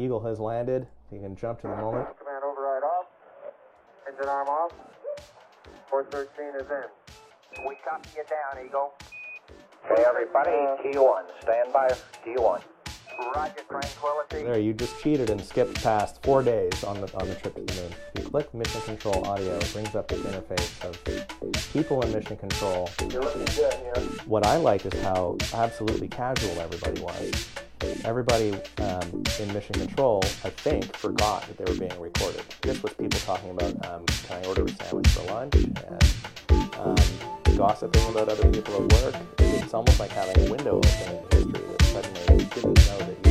Eagle has landed. You can jump to the moment. Command override off. Engine arm off. Port 13 is in. We copy you down, Eagle. Okay, everybody, T1. Stand by, T1. Roger, tranquility. There, you just cheated and skipped past four days on the on the trip to the moon. You click Mission Control Audio, it brings up this interface of people in Mission Control. You're looking good here. What I like is how absolutely casual everybody was. Everybody um, in Mission Control, I think, forgot that they were being recorded. This was people talking about, um, can I order a sandwich for lunch? And um, gossiping about other people at work. It's almost like having a window open in history that suddenly didn't know that you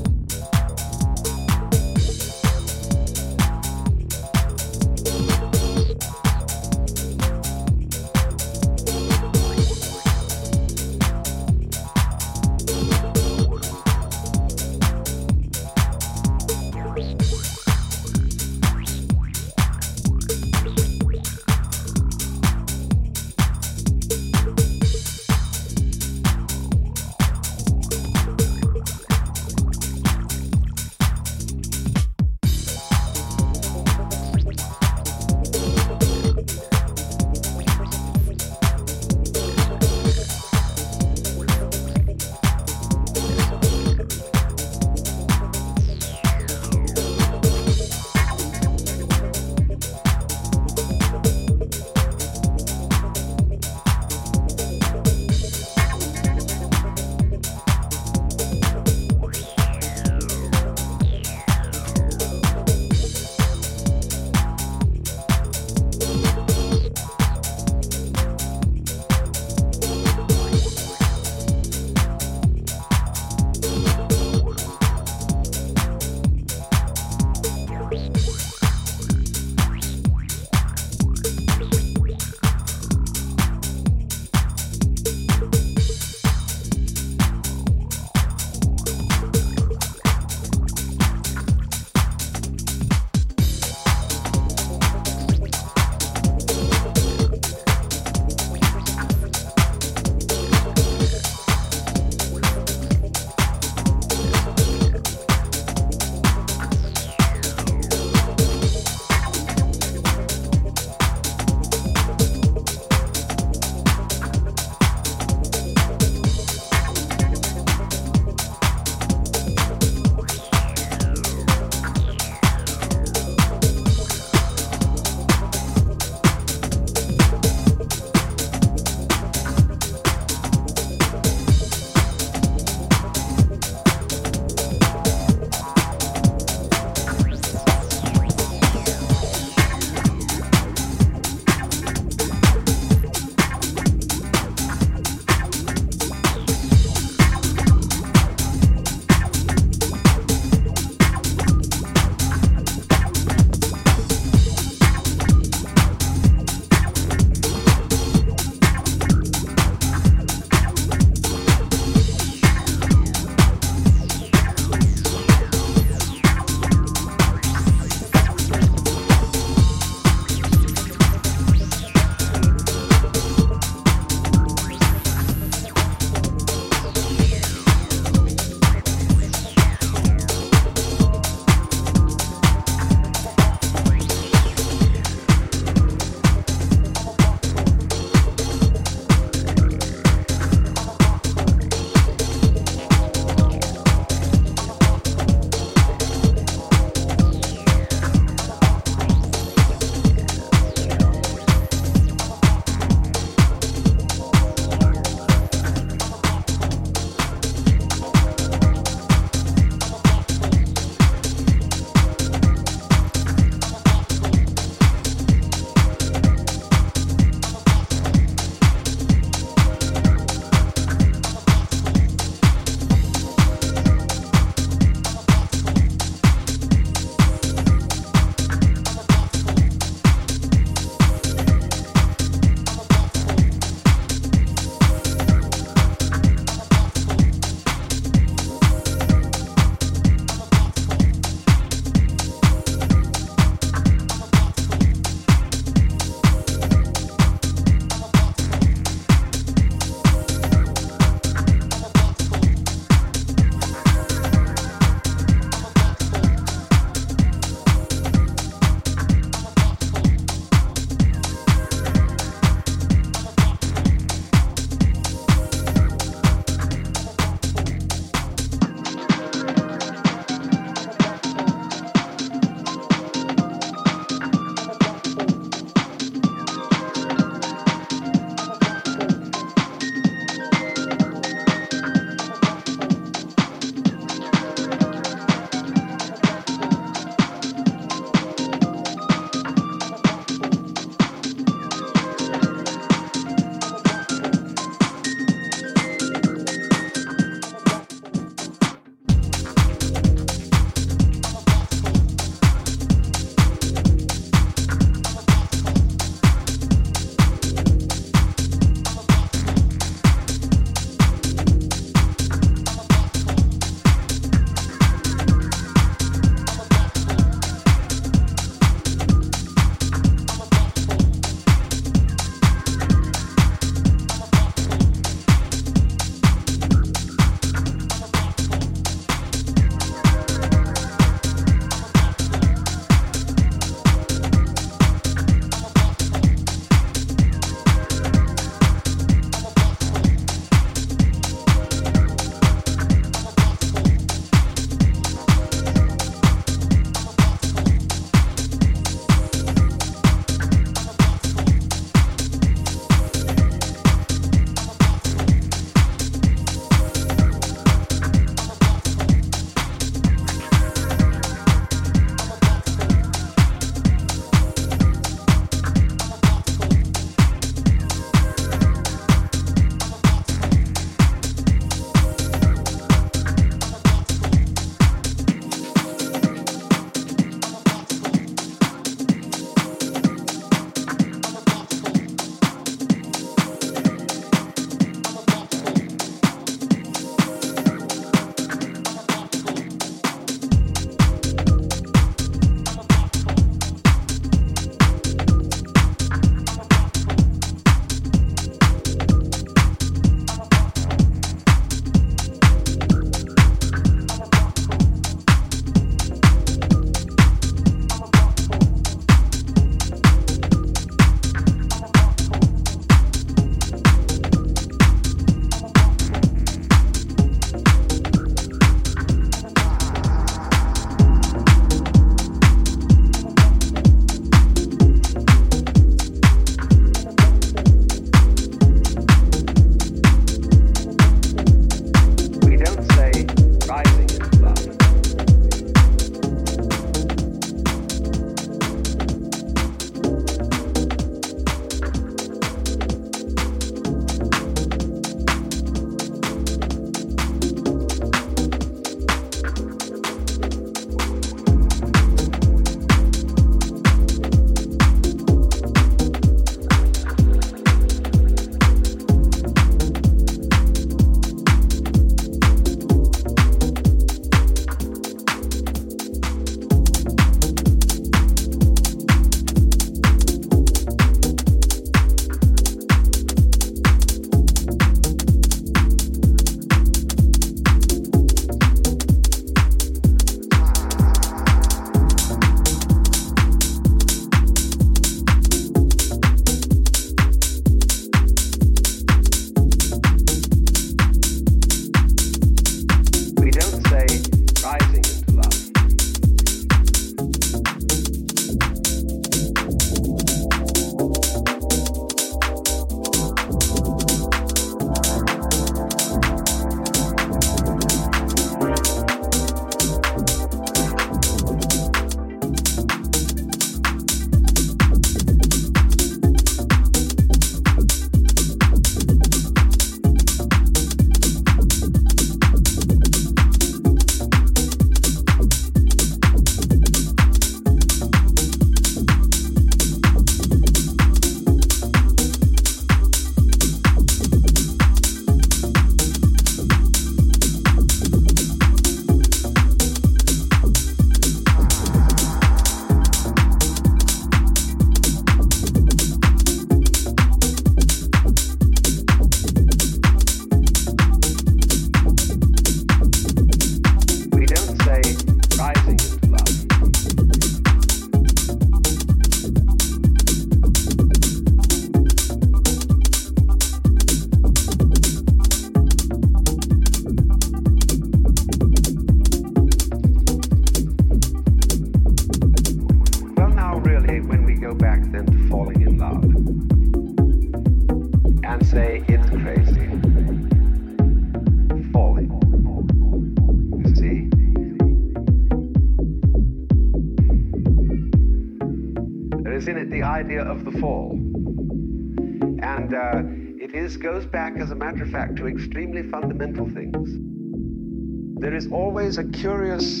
is always a curious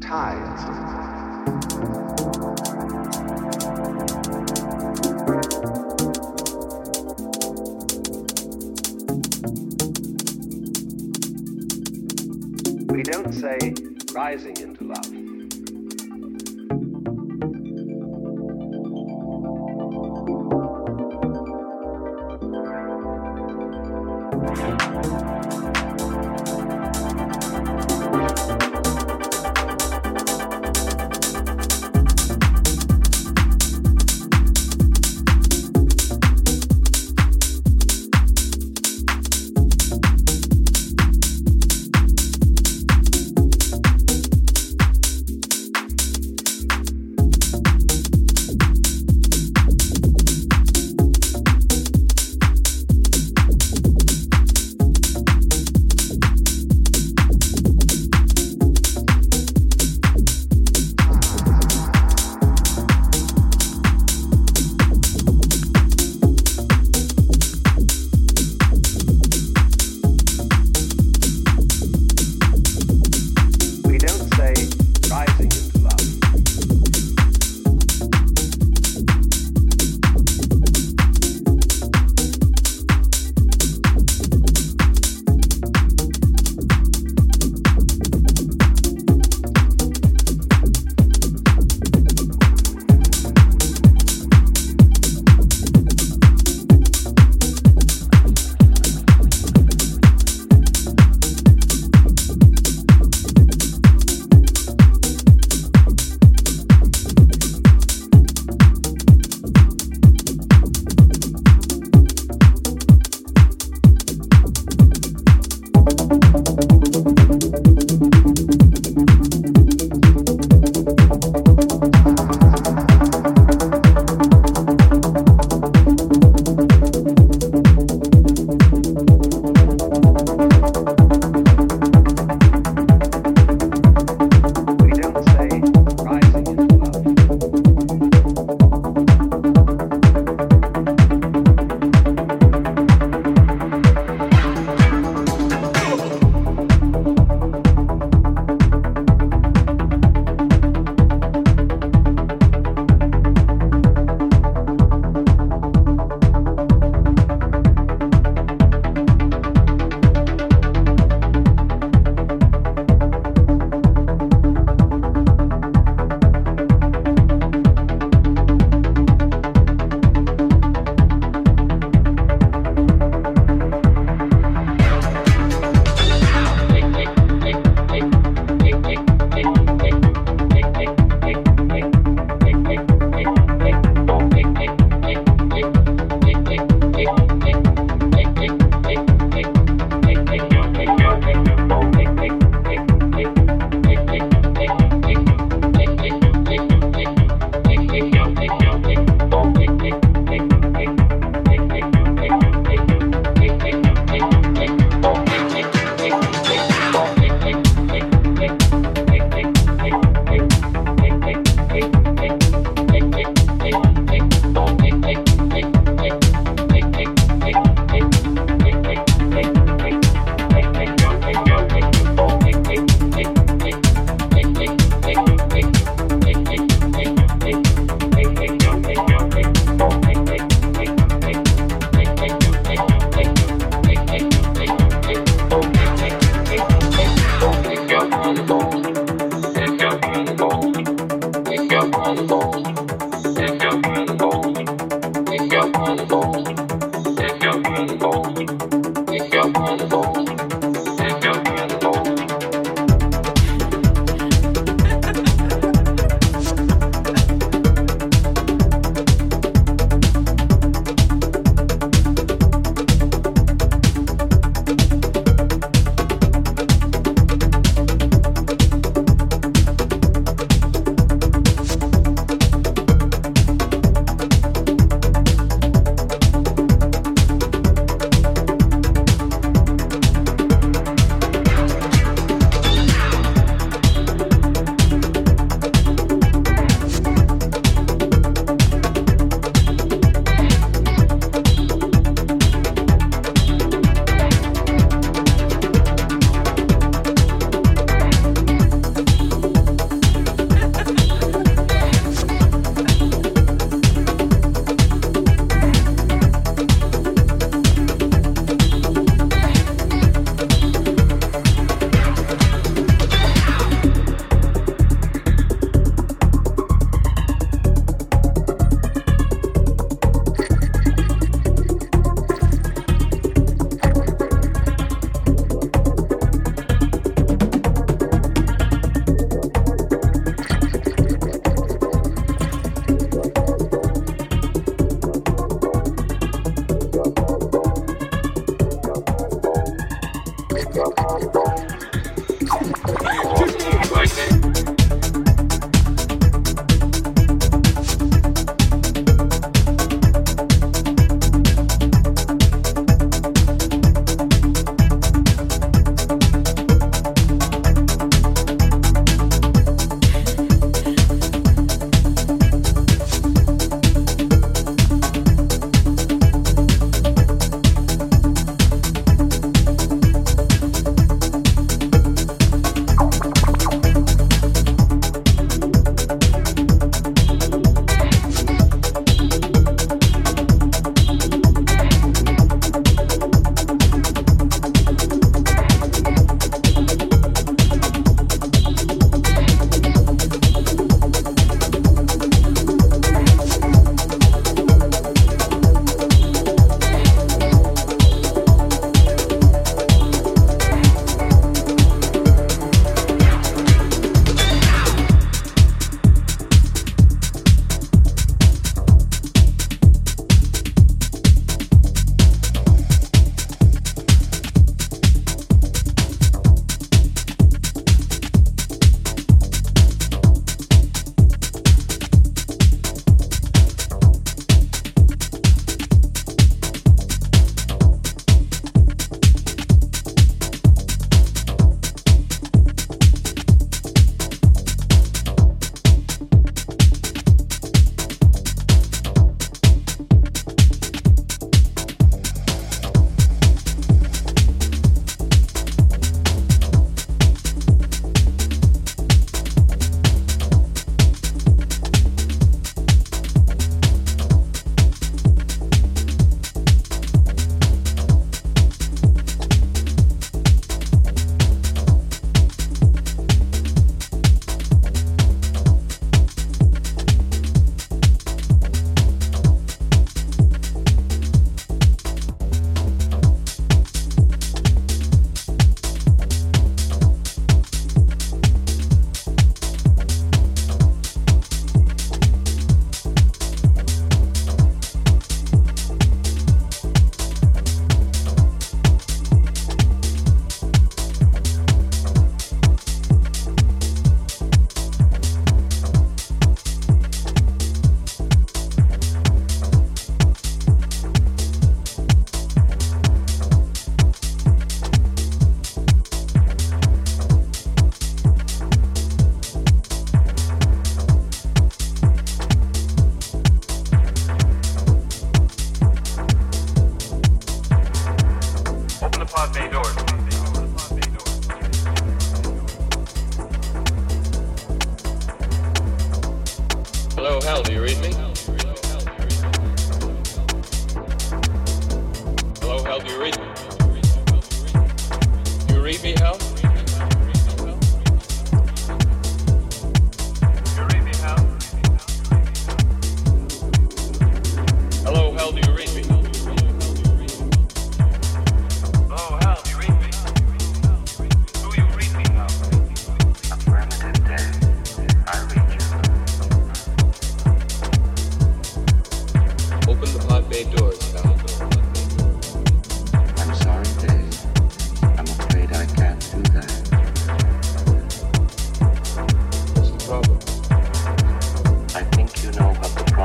tie.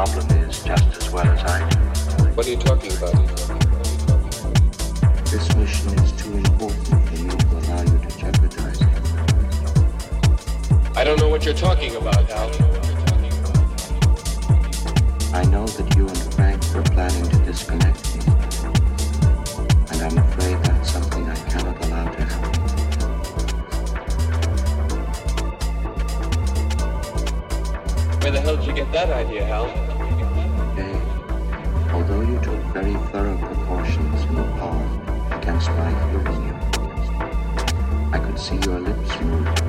Problem is just as well as I do. What are you talking about? This mission is too important for me to allow you to jeopardize it. I don't know what you're talking about, Hal. I know that you and Frank were planning to disconnect me. And I'm afraid that's something I cannot allow to happen. Where the hell did you get that idea, Hal? Very thorough precautions the pond against my hearing you, I could see your lips move.